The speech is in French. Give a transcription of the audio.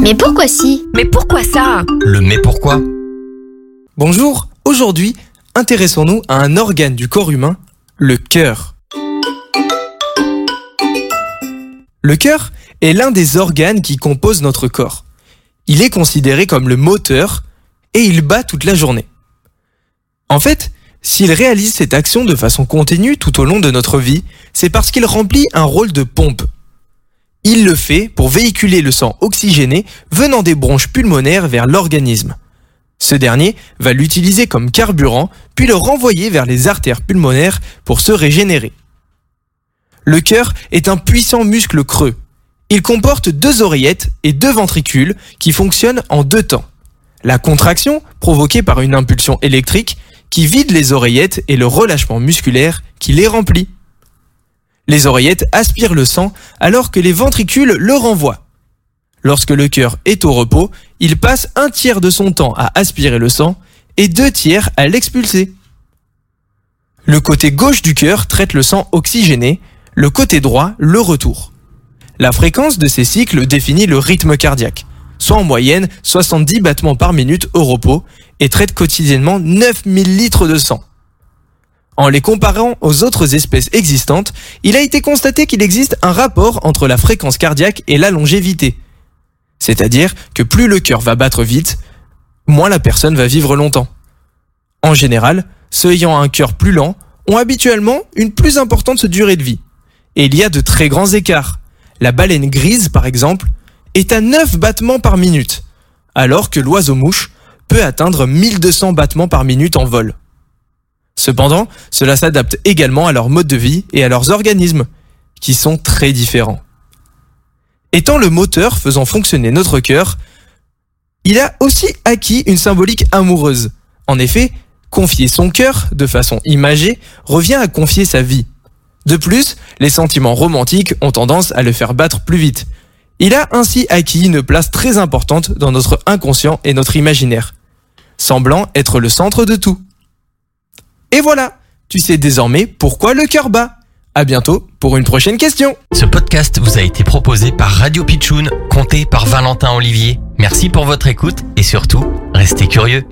Mais pourquoi si Mais pourquoi ça Le mais pourquoi Bonjour, aujourd'hui, intéressons-nous à un organe du corps humain, le cœur. Le cœur est l'un des organes qui composent notre corps. Il est considéré comme le moteur et il bat toute la journée. En fait, s'il réalise cette action de façon continue tout au long de notre vie, c'est parce qu'il remplit un rôle de pompe. Il le fait pour véhiculer le sang oxygéné venant des bronches pulmonaires vers l'organisme. Ce dernier va l'utiliser comme carburant, puis le renvoyer vers les artères pulmonaires pour se régénérer. Le cœur est un puissant muscle creux. Il comporte deux oreillettes et deux ventricules qui fonctionnent en deux temps. La contraction, provoquée par une impulsion électrique, qui vide les oreillettes et le relâchement musculaire qui les remplit. Les oreillettes aspirent le sang alors que les ventricules le renvoient. Lorsque le cœur est au repos, il passe un tiers de son temps à aspirer le sang et deux tiers à l'expulser. Le côté gauche du cœur traite le sang oxygéné, le côté droit le retour. La fréquence de ces cycles définit le rythme cardiaque, soit en moyenne 70 battements par minute au repos, et traite quotidiennement 9000 litres de sang. En les comparant aux autres espèces existantes, il a été constaté qu'il existe un rapport entre la fréquence cardiaque et la longévité. C'est-à-dire que plus le cœur va battre vite, moins la personne va vivre longtemps. En général, ceux ayant un cœur plus lent ont habituellement une plus importante durée de vie. Et il y a de très grands écarts. La baleine grise, par exemple, est à 9 battements par minute, alors que l'oiseau-mouche peut atteindre 1200 battements par minute en vol. Cependant, cela s'adapte également à leur mode de vie et à leurs organismes, qui sont très différents. Étant le moteur faisant fonctionner notre cœur, il a aussi acquis une symbolique amoureuse. En effet, confier son cœur de façon imagée revient à confier sa vie. De plus, les sentiments romantiques ont tendance à le faire battre plus vite. Il a ainsi acquis une place très importante dans notre inconscient et notre imaginaire, semblant être le centre de tout. Et voilà, tu sais désormais pourquoi le cœur bat. À bientôt pour une prochaine question. Ce podcast vous a été proposé par Radio Pitchoun, compté par Valentin Olivier. Merci pour votre écoute et surtout, restez curieux.